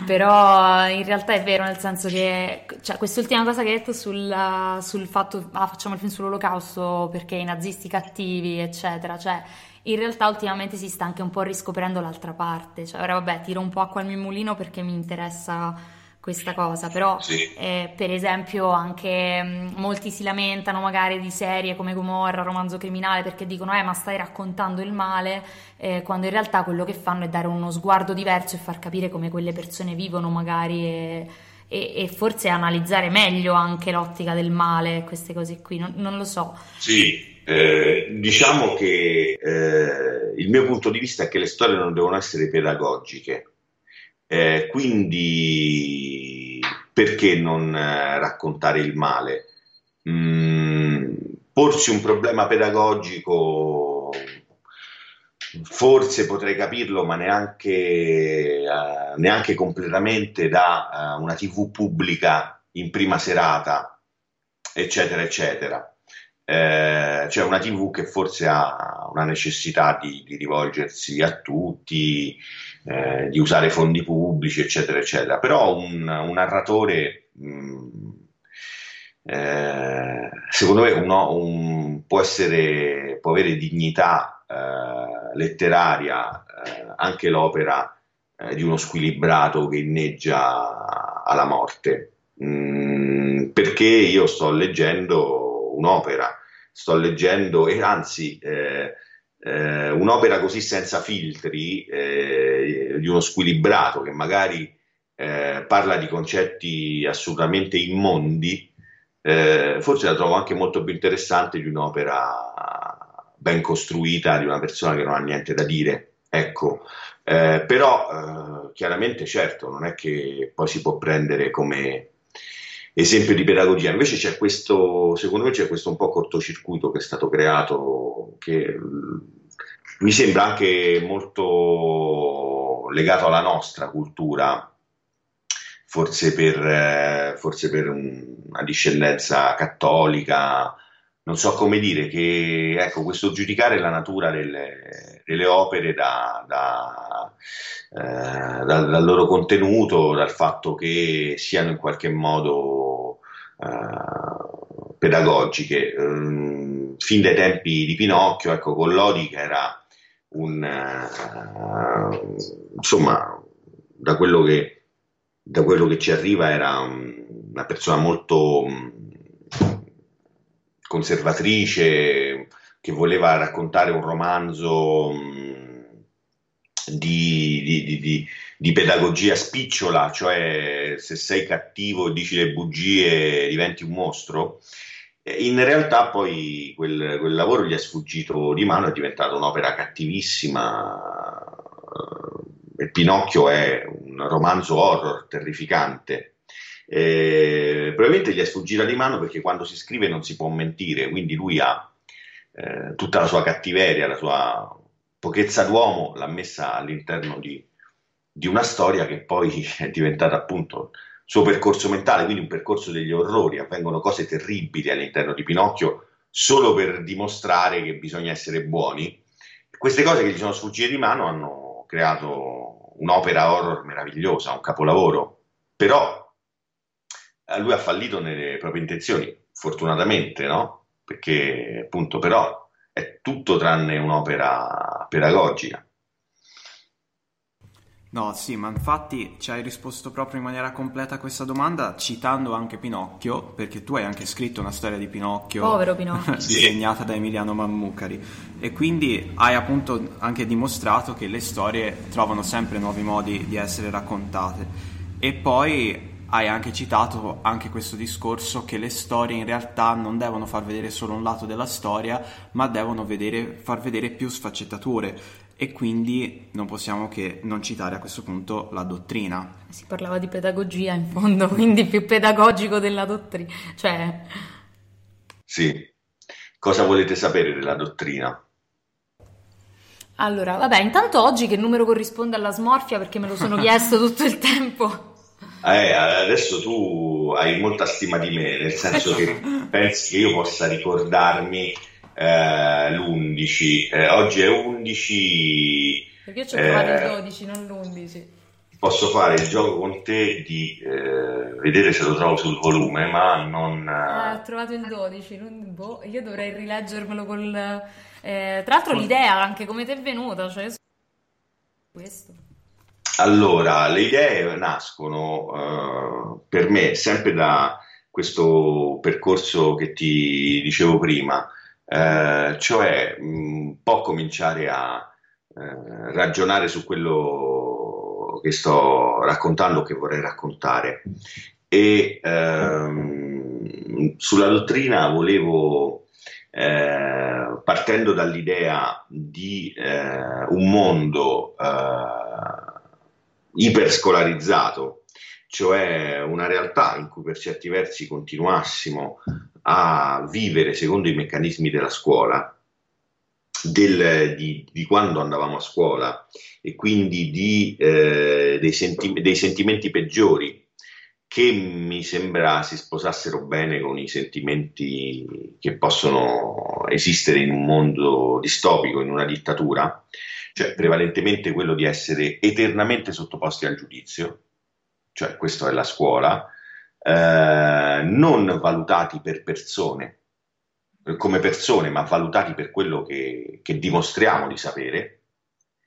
però in realtà è vero nel senso che, cioè quest'ultima cosa che hai detto sul, sul fatto, ah facciamo il film sull'olocausto perché i nazisti cattivi eccetera, cioè in realtà ultimamente si sta anche un po' riscoprendo l'altra parte, cioè ora vabbè tiro un po' acqua al mio mulino perché mi interessa questa cosa, però Sì. eh, per esempio anche mh, molti si lamentano magari di serie come Gomorra, romanzo criminale, perché dicono eh ma stai raccontando il male, eh, quando in realtà quello che fanno è dare uno sguardo diverso e far capire come quelle persone vivono magari e, e- e forse analizzare meglio anche l'ottica del male, queste cose qui, non, non lo so. Sì, eh, diciamo che eh, il mio punto di vista è che le storie non devono essere pedagogiche, Eh, quindi perché non eh, raccontare il male? Mm, porsi un problema pedagogico, forse potrei capirlo, ma neanche, eh, neanche completamente da eh, una TV pubblica in prima serata, eccetera, eccetera. Eh, c'è una TV che forse ha una necessità di, di rivolgersi a tutti, eh, di usare fondi pubblici, eccetera, eccetera. Però un, un narratore, mh, eh, secondo me, uno- un- può essere, può avere dignità eh, letteraria eh, anche l'opera eh, di uno squilibrato che inneggia alla morte. Mm, perché io sto leggendo un'opera, sto leggendo, e anzi, eh, eh, un'opera così senza filtri, eh, di uno squilibrato che magari eh, parla di concetti assolutamente immondi, eh, forse la trovo anche molto più interessante di un'opera ben costruita di una persona che non ha niente da dire. Ecco, eh, però eh, chiaramente certo non è che poi si può prendere come esempio di pedagogia, invece c'è questo, secondo me c'è questo un po' cortocircuito che è stato creato che mh, mi sembra anche molto legato alla nostra cultura, forse per, eh, forse per un- una discendenza cattolica, non so come dire, che ecco, questo giudicare la natura delle, delle opere da- da, eh, dal, dal loro contenuto, dal fatto che siano in qualche modo eh, pedagogiche. Ehm, fin dai tempi di Pinocchio, ecco, Collodi che era un, eh, insomma, da quello che, da quello che ci arriva era un- una persona molto conservatrice, che voleva raccontare un romanzo mh, di, di- di- di- pedagogia spicciola, cioè se sei cattivo e dici le bugie diventi un mostro. In realtà poi quel, quel lavoro gli è sfuggito di mano, è diventata un'opera cattivissima. eh, Pinocchio è un romanzo horror terrificante. Eh, probabilmente gli è sfuggita di mano perché quando si scrive non si può mentire, quindi lui ha eh, tutta la sua cattiveria, la sua pochezza d'uomo, l'ha messa all'interno di, di una storia che poi è diventata appunto suo percorso mentale, quindi un percorso degli orrori, avvengono cose terribili all'interno di Pinocchio solo per dimostrare che bisogna essere buoni. Queste cose che gli sono sfuggite di mano hanno creato un'opera horror meravigliosa, un capolavoro, però lui ha fallito nelle proprie intenzioni, fortunatamente, no? Perché appunto però è tutto tranne un'opera pedagogica. No, sì, ma infatti ci hai risposto proprio in maniera completa a questa domanda citando anche Pinocchio, perché tu hai anche scritto una storia di Pinocchio Povero Pinocchio. disegnata da Emiliano Mammucari e quindi hai appunto anche dimostrato che le storie trovano sempre nuovi modi di essere raccontate e poi hai anche citato anche questo discorso che le storie in realtà non devono far vedere solo un lato della storia, ma devono vedere- far vedere più sfaccettature e quindi non possiamo che non citare a questo punto la dottrina. Si parlava di pedagogia in fondo, quindi più pedagogico della dottrina. Cioè, Sì. Cosa volete sapere della dottrina? allora, vabbè, intanto oggi che numero corrisponde alla smorfia perché me lo sono chiesto tutto il tempo. Eh, adesso tu hai molta stima di me, nel senso che pensi che io possa ricordarmi eh, l'11. Eh, oggi è 11. Perché io ci ho trovato il Eh. 12, non l'11. Posso fare il gioco con te di eh, vedere se lo trovo sul volume, ma non. Ah, eh, ho trovato il 12, non- boh, io dovrei rileggermelo col... eh, tra l'altro l'idea anche come ti è venuta, cioè... Questo. Allora, le idee nascono uh, per me sempre da questo percorso che ti dicevo prima, uh, cioè un po' cominciare a uh, ragionare su quello che sto raccontando, che vorrei raccontare. E ehm, sulla dottrina volevo eh, partendo dall'idea di eh, un mondo eh, iperscolarizzato, cioè una realtà in cui per certi versi continuassimo a vivere secondo i meccanismi della scuola, del, di, di, quando andavamo a scuola e quindi di, eh, dei, senti- dei, sentimenti peggiori che mi sembra si sposassero bene con i sentimenti che possono esistere in un mondo distopico, in una dittatura, cioè prevalentemente quello di essere eternamente sottoposti al giudizio, cioè questa è la scuola, eh, non valutati per persone, come persone, ma valutati per quello che, che dimostriamo di sapere,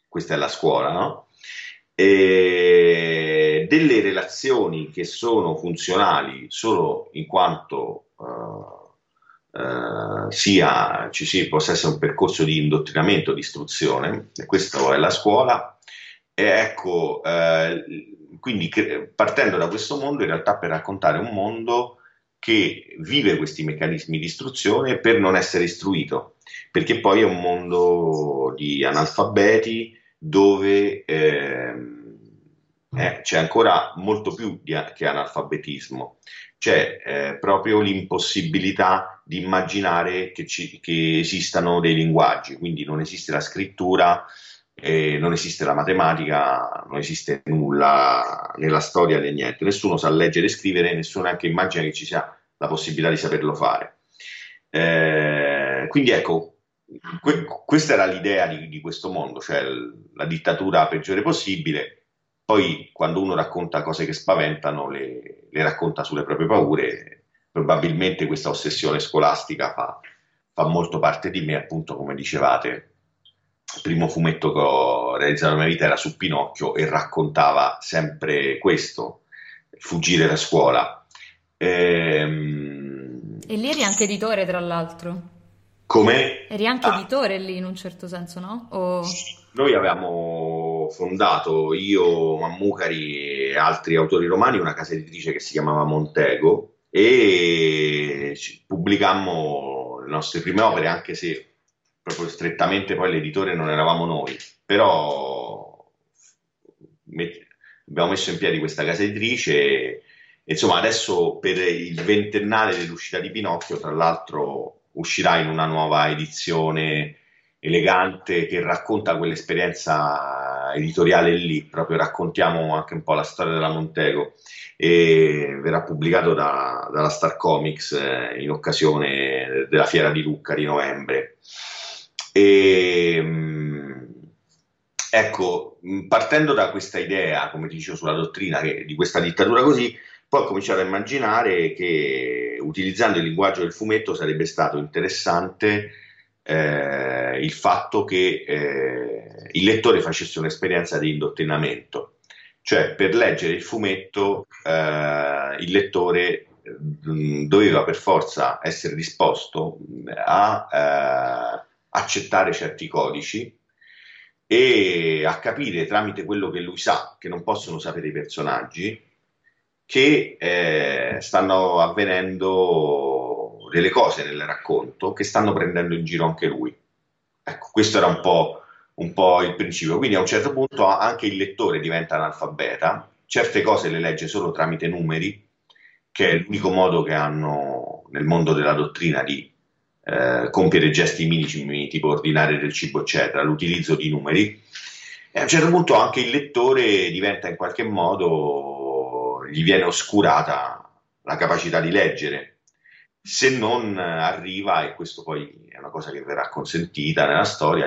questa è la scuola, no? E delle relazioni che sono funzionali solo in quanto uh, eh, sia, ci sia, possa essere un percorso di indottrinamento, di istruzione, e questa è la scuola. E ecco, eh, quindi partendo da questo mondo, in realtà per raccontare un mondo che vive questi meccanismi di istruzione per non essere istruito, perché poi è un mondo di analfabeti dove eh, eh, c'è ancora molto più di, che analfabetismo, c'è eh, proprio l'impossibilità di immaginare che, ci, che, esistano dei linguaggi, quindi non esiste la scrittura, eh, non esiste la matematica, non esiste nulla nella storia né niente, nessuno sa leggere e scrivere, nessuno neanche immagina che ci sia la possibilità di saperlo fare. Eh, quindi ecco, que- questa era l'idea di, di questo mondo, cioè l- la dittatura peggiore possibile, poi quando uno racconta cose che spaventano, le, le racconta sulle proprie paure. Probabilmente questa ossessione scolastica fa, fa molto parte di me, appunto, come dicevate. Il primo fumetto che ho realizzato nella mia vita era su Pinocchio e raccontava sempre questo, fuggire da scuola. Ehm... E lì eri anche editore, tra l'altro. Come? Eri anche ah. editore lì in un certo senso, no? O... Noi avevamo fondato, io, Mammucari e altri autori romani, una casa editrice che si chiamava Montego e pubblicammo le nostre prime opere, anche se proprio strettamente poi l'editore non eravamo noi, però met- abbiamo messo in piedi questa casa editrice e, insomma adesso per il ventennale dell'uscita di Pinocchio, tra l'altro uscirà in una nuova edizione elegante che racconta quell'esperienza editoriale lì, proprio raccontiamo anche un po' la storia della Montego e verrà pubblicato da, dalla Star Comics eh, in occasione della fiera di Lucca di novembre. E, mm, ecco, partendo da questa idea, come dicevo sulla dottrina, che, di questa dittatura così, poi ho cominciato a immaginare che utilizzando il linguaggio del fumetto sarebbe stato interessante eh, il fatto che eh, il lettore facesse un'esperienza di indottrinamento, cioè per leggere il fumetto eh, il lettore mm, doveva per forza essere disposto a eh, accettare certi codici e a capire tramite quello che lui sa, che non possono sapere i personaggi, che eh, stanno avvenendo delle cose nel racconto che stanno prendendo in giro anche lui. Ecco, questo era un po', un po' il principio. Quindi a un certo punto anche il lettore diventa analfabeta, certe cose le legge solo tramite numeri, che è l'unico modo che hanno nel mondo della dottrina di eh, compiere gesti minimi, tipo ordinare del cibo, eccetera, l'utilizzo di numeri. E a un certo punto anche il lettore diventa in qualche modo gli viene oscurata la capacità di leggere, se non arriva, e questo poi è una cosa che verrà consentita nella storia,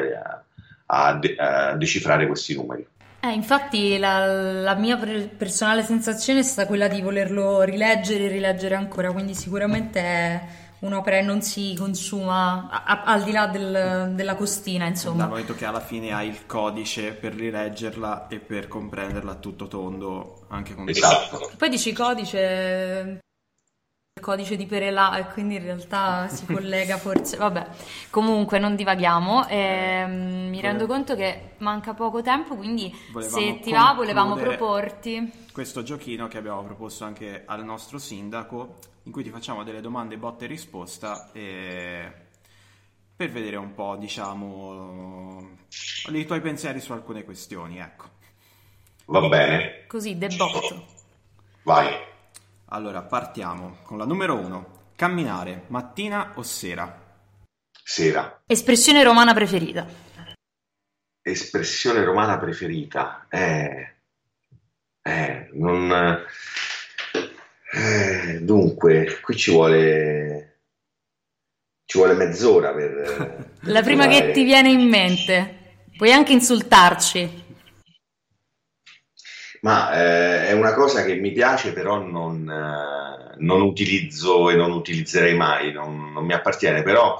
a, de- a decifrare questi numeri. Eh, infatti la, la mia personale sensazione è stata quella di volerlo rileggere e rileggere ancora, quindi sicuramente è un'opera che non si consuma a, a, al di là del, della costina, insomma. Dal momento che alla fine hai il codice per rileggerla e per comprenderla a tutto tondo, anche con esatto. Poi dici codice codice di Perelà e quindi in realtà si collega forse, vabbè, comunque non divaghiamo, eh, mi rendo conto che manca poco tempo, quindi volevamo se ti va volevamo proporti questo giochino che abbiamo proposto anche al nostro sindaco, in cui ti facciamo delle domande botte e risposta e per vedere un po', diciamo, i tuoi pensieri su alcune questioni, ecco. Va bene. Così, debotto. Vai. Allora, partiamo con la numero uno. Camminare, mattina o sera? Sera. Espressione romana preferita? Espressione romana preferita? Eh, eh, non... Eh, dunque, qui ci vuole... Ci vuole mezz'ora per... La prima trovare... che ti viene in mente. Puoi anche insultarci. Ma eh, è una cosa che mi piace, però non, eh, non utilizzo e non utilizzerei mai, non, non, mi appartiene, però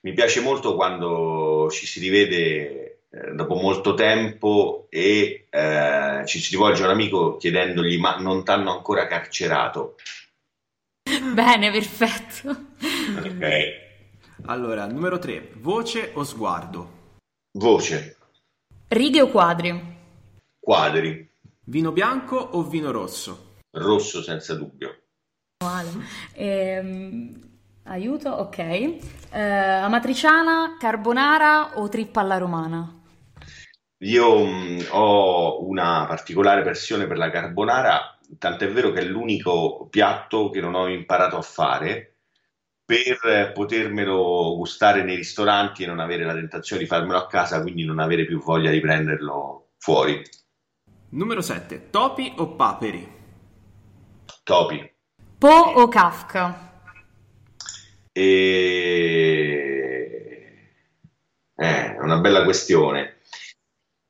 mi piace molto quando ci si rivede eh, dopo molto tempo e eh, ci si rivolge a un amico chiedendogli ma non ti hanno ancora carcerato? Bene, perfetto. Ok. Allora, numero 3, voce o sguardo? Voce. Righe o quadri? Quadri. Vino bianco o vino rosso? Rosso senza dubbio. Ehm, aiuto, ok. Eh, amatriciana, carbonara o trippa alla romana? Io mh, mm, ho una particolare passione per la carbonara, tant'è vero che è l'unico piatto che non ho imparato a fare per potermelo gustare nei ristoranti e non avere la tentazione di farmelo a casa, quindi non avere più voglia di prenderlo fuori. Numero 7. Topi o paperi? Topi. Po o Kafka? E... Eh, è una bella questione.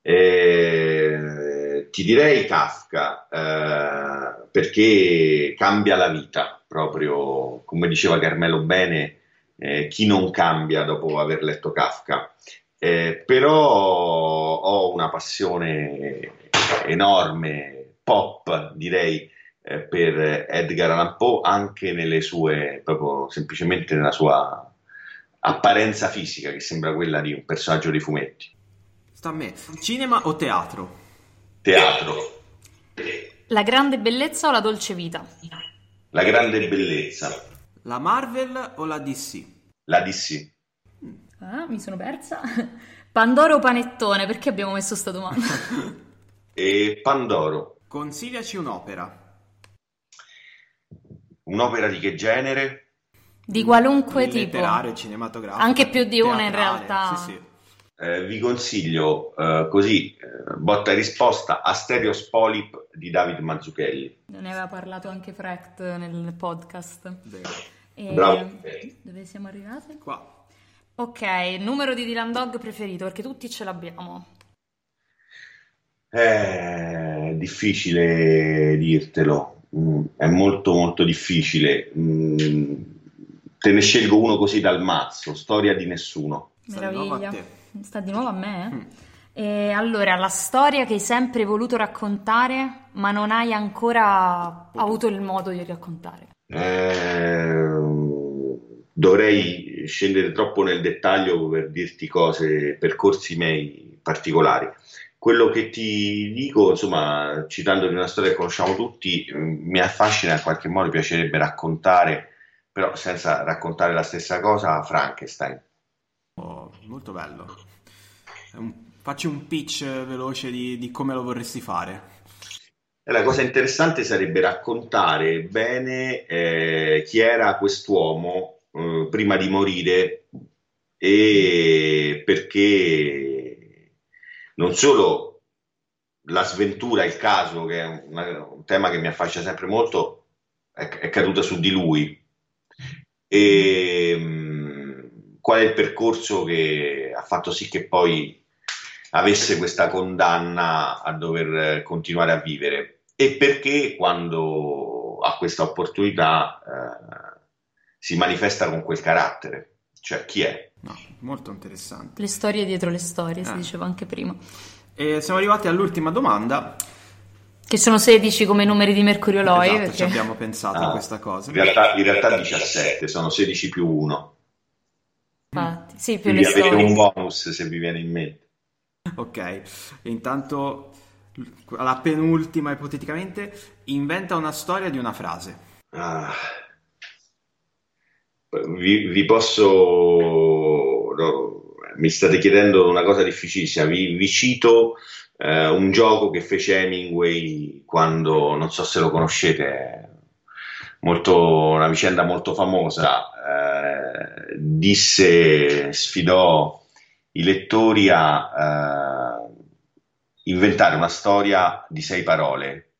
Eh, ti direi Kafka eh, perché cambia la vita, proprio come diceva Carmelo Bene, eh, chi non cambia dopo aver letto Kafka. Eh, però ho una passione enorme pop, direi, eh, per Edgar Allan Poe, anche nelle sue, proprio semplicemente nella sua apparenza fisica, che sembra quella di un personaggio dei fumetti. Sta a me. Cinema o teatro? Teatro. La grande bellezza o la dolce vita? La grande bellezza. La Marvel o la DC? La DC. Ah, mi sono persa. Pandoro o panettone? Perché abbiamo messo questa domanda? e Pandoro. Consigliaci un'opera. Un'opera di che genere? Di qualunque tipo. Letterario, cinematografico. Anche più di una in realtà. Sì, sì. Eh, vi consiglio uh, così, uh, botta e risposta, Asterios Polip di David Mazzucchelli. Ne aveva parlato anche Frecht nel podcast. E... Bravo. Dove siamo arrivati? Qua. Ok, numero di Dylan Dog preferito, perché tutti ce l'abbiamo. È difficile dirtelo, mm, è molto molto difficile. Mm, te ne scelgo uno così dal mazzo, storia di nessuno. Meraviglia. Sta di nuovo a me? Mm. E allora, la storia che hai sempre voluto raccontare, ma non hai ancora avuto il modo di raccontare. Eh, dovrei scendere troppo nel dettaglio per dirti cose, percorsi miei particolari. Quello che ti dico, insomma, citando di una storia che conosciamo tutti, mm, mi affascina in qualche modo, mi piacerebbe raccontare, però senza raccontare la stessa cosa, Frankenstein. Oh, molto bello. Facci un pitch veloce di, di come lo vorresti fare. E la cosa interessante sarebbe raccontare bene eh, chi era quest'uomo eh, prima di morire e perché non solo la sventura, il caso, che è un, un tema che mi affascina sempre molto, è, è caduta su di lui. E mh, qual è il percorso che ha fatto sì che poi avesse questa condanna a dover continuare a vivere e perché quando ha questa opportunità eh, si manifesta con quel carattere, cioè chi è. No, molto interessante. Le storie dietro le storie, si eh. diceva anche prima. E siamo arrivati all'ultima domanda. Che sono 16 come numeri di Mercurio Loi. Esatto, perché... ci abbiamo pensato ah, a questa cosa. In realtà, in realtà 17, sono 16 più 1. Infatti, sì, più Quindi le avere un bonus se vi viene in mente. Ok, e intanto la penultima ipoteticamente inventa una storia di una frase. Ah. Vi, vi, posso no, mi state chiedendo una cosa difficilissima vi, vi cito eh, un gioco che fece Hemingway quando non so se lo conoscete molto, una vicenda molto famosa eh, disse sfidò i lettori a eh, inventare una storia di sei parole.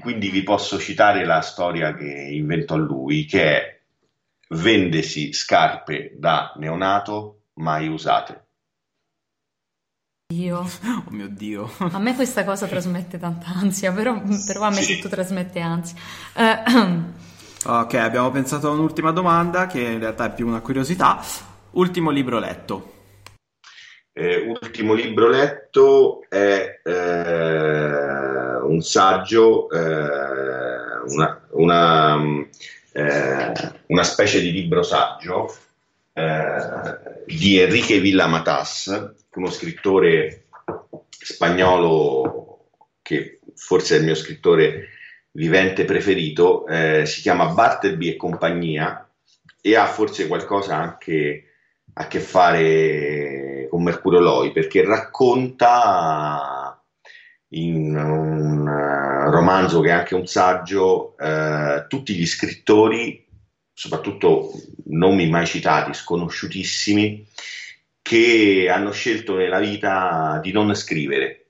Quindi vi posso citare la storia che inventò lui, che è Vendesi scarpe da neonato mai usate. Dio. Oh mio Dio. A me questa cosa trasmette tanta ansia, però, però a me sì. tutto trasmette ansia. Uh, ok, abbiamo pensato a un'ultima domanda che in realtà è più una curiosità. Ultimo libro letto. Eh, ultimo libro letto è eh, un saggio, eh, una, una, eh, una, specie di libro saggio eh, di Enrique Villamatas, uno scrittore spagnolo che forse è il mio scrittore vivente preferito, eh, si chiama Bartleby e compagnia e ha forse qualcosa anche a che fare con Mercurio Loi perché racconta in un eh, romanzo che è anche un saggio eh, tutti gli scrittori, soprattutto nomi mai citati, sconosciutissimi, che hanno scelto nella vita di non scrivere,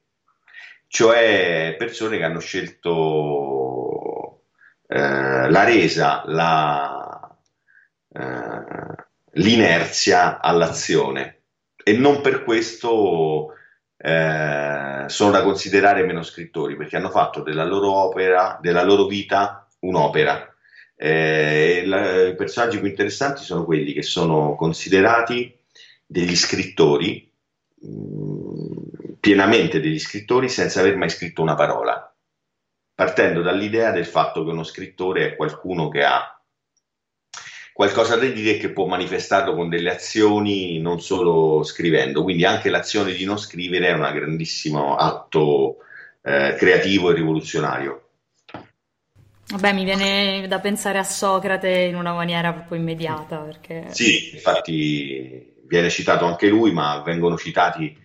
cioè persone che hanno scelto eh, la resa, la, eh, l'inerzia all'azione e non per questo eh, sono da considerare meno scrittori perché hanno fatto della loro opera, della loro vita un'opera. Eh, la, I personaggi più interessanti sono quelli che sono considerati degli scrittori, mm, pienamente degli scrittori senza aver mai scritto una parola, partendo dall'idea del fatto che uno scrittore è qualcuno che ha qualcosa da dire che può manifestarlo con delle azioni, non solo scrivendo. Quindi anche l'azione di non scrivere è un grandissimo atto eh, creativo e rivoluzionario. Vabbè, mi viene da pensare a Socrate in una maniera proprio immediata. Perché... Sì, infatti viene citato anche lui, ma vengono citati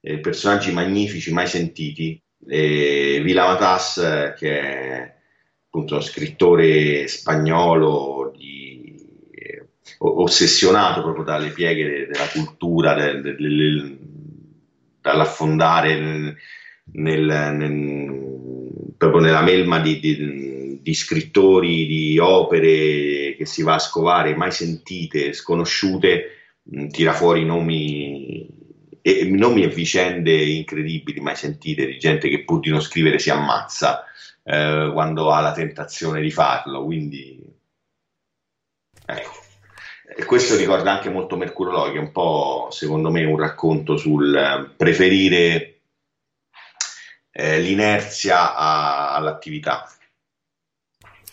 eh, personaggi magnifici mai sentiti. E Vila Matas, che è appunto uno scrittore spagnolo di ossessionato proprio dalle pieghe della cultura, del, del, dall'affondare nel, nel, nel, proprio nella melma di, di, di, scrittori, di opere che si va a scovare, mai sentite, sconosciute, mh, tira fuori nomi e, nomi e vicende incredibili, mai sentite, di gente che pur di non scrivere si ammazza eh, quando ha la tentazione di farlo. Quindi, ecco. E questo ricorda anche molto Mercurio Loi, che è un po', secondo me, un racconto sul preferire eh, l'inerzia a, all'attività.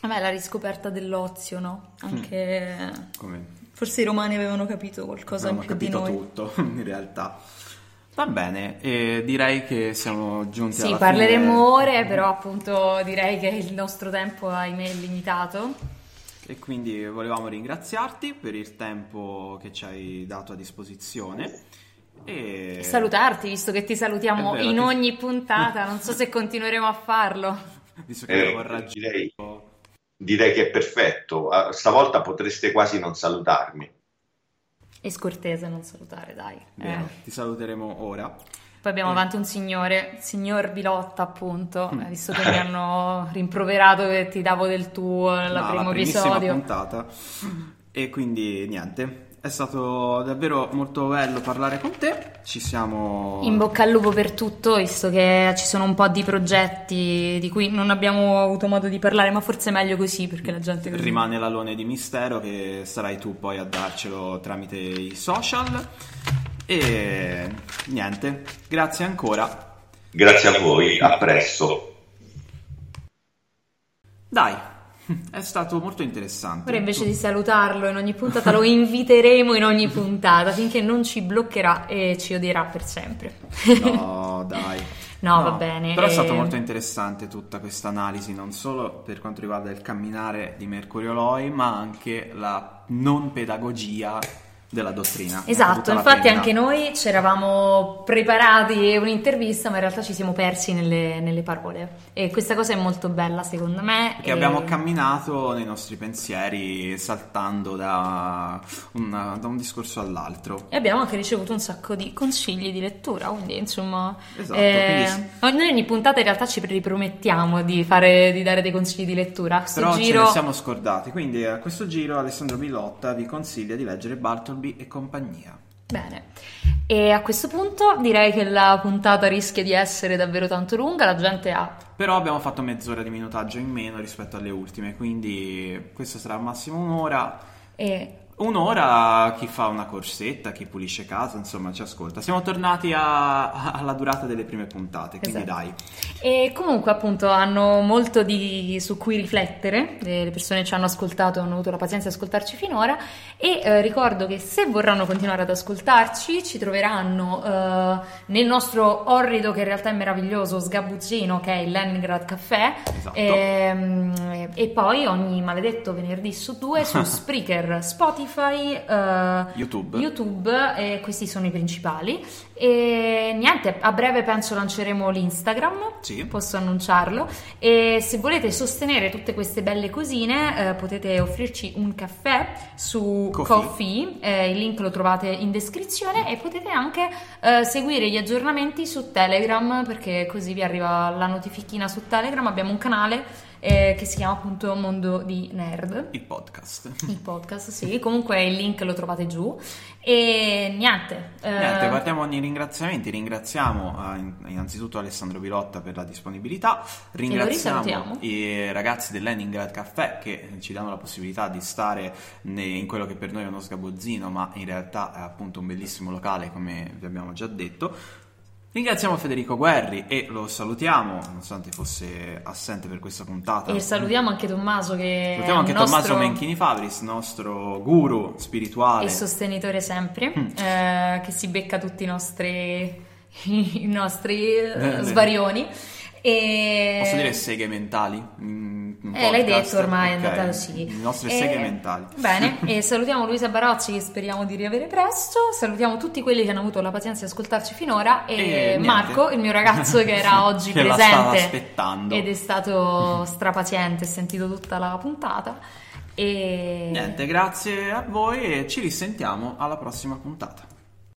Vabbè, la riscoperta dell'ozio, no? Anche... Mm. Forse i romani avevano capito qualcosa avevano in più di noi. tutto, in realtà. Va bene, e direi che siamo giunti sì, alla fine. Sì, parleremo ore, però appunto direi che il nostro tempo, ahimè, è limitato e quindi volevamo ringraziarti per il tempo che ci hai dato a disposizione. E salutarti, visto che ti salutiamo vero, in ti... ogni puntata, non so se continueremo a farlo. Visto che eh, direi, direi che è perfetto, ah, stavolta potreste quasi non salutarmi. È scortese non salutare, dai. Bene, eh. Ti saluteremo ora. Poi abbiamo eh. avanti un signore, il signor Bilotta appunto, mm. visto che mi hanno rimproverato che ti davo del tuo al no, primo episodio. puntata. E quindi niente, è stato davvero molto bello parlare con te. Ci siamo. In bocca al lupo per tutto, visto che ci sono un po' di progetti di cui non abbiamo avuto modo di parlare, ma forse è meglio così perché la gente. Rimane l'alone di mistero che sarai tu poi a darcelo tramite i social. E niente, grazie ancora. Grazie a voi, a presto. Dai, è stato molto interessante. Ora invece di salutarlo in ogni puntata lo inviteremo in ogni puntata finché non ci bloccherà e ci odierà per sempre. No, dai. No, no, va bene. Però è stato molto interessante tutta questa analisi, non solo per quanto riguarda il camminare di Mercurio Loi, ma anche la non pedagogia della dottrina. Esatto, infatti anche noi ci eravamo preparati un'intervista, ma in realtà ci siamo persi nelle, nelle parole. E questa cosa è molto bella secondo me. Che e... abbiamo camminato nei nostri pensieri saltando da, una, da, un discorso all'altro. E abbiamo anche ricevuto un sacco di consigli di lettura, quindi insomma... Esatto, eh, quindi... Noi ogni puntata in realtà ci ripromettiamo di, fare, di dare dei consigli di lettura. Questo Però giro... ce ne siamo scordati, quindi a questo giro Alessandro Bilotta vi consiglia di leggere Bartleby e compagnia. Bene, e a questo punto direi che la puntata rischia di essere davvero tanto lunga, la gente ha... Però abbiamo fatto mezz'ora di minutaggio in meno rispetto alle ultime, quindi questo sarà al massimo un'ora. E Un'ora chi fa una corsetta, chi pulisce casa, insomma ci ascolta. Siamo tornati a, alla durata delle prime puntate, quindi esatto. dai. E comunque appunto hanno molto di, su cui riflettere, le persone ci hanno ascoltato, hanno avuto la pazienza di ascoltarci finora e eh, ricordo che se vorranno continuare ad ascoltarci ci troveranno eh, nel nostro orrido che in realtà è meraviglioso sgabuzzino che è il Leningrad Café esatto. e, ehm, e poi ogni maledetto venerdì su due su Spreaker, Spotify Spotify, uh, YouTube, YouTube e questi sono i principali. E niente, a breve penso lanceremo l'Instagram, sì. posso annunciarlo. E se volete sostenere tutte queste belle cosine, eh, potete offrirci un caffè su Coffee, Coffee eh, il link lo trovate in descrizione e potete anche eh, seguire gli aggiornamenti su Telegram perché così vi arriva la notifichina su Telegram. Abbiamo un canale eh, che si chiama appunto Mondo di Nerd. Il podcast. Il podcast, sì. Comunque il link lo trovate giù. E niente. Eh... Niente, partiamo ogni ringraziamenti. Ringraziamo eh, innanzitutto Alessandro Pirotta per la disponibilità. Ringraziamo i ragazzi del Leningrad Caffè che ci danno la possibilità di stare in quello che per noi è uno sgabozzino, ma in realtà è appunto un bellissimo locale, come vi abbiamo già detto. Ringraziamo Federico Guerri e lo salutiamo, nonostante fosse assente per questa puntata. E salutiamo anche Tommaso che Salutiamo anche nostro... Tommaso Menchini Fabris, nostro guru spirituale. E sostenitore sempre, mm. eh, che si becca tutti i nostri, i nostri eh, svarioni. E... Posso dire seghe mentali? Mm, eh, l'hai detto ormai, okay. è andata così. Le nostre seghe e... mentali. Bene, e salutiamo Luisa Barocci che speriamo di riavere presto. Salutiamo tutti quelli che hanno avuto la pazienza di ascoltarci finora. E, e Marco, il mio ragazzo che era oggi che presente. La ed è stato strapaziente, ha sentito tutta la puntata. E niente, grazie a voi e ci risentiamo alla prossima puntata.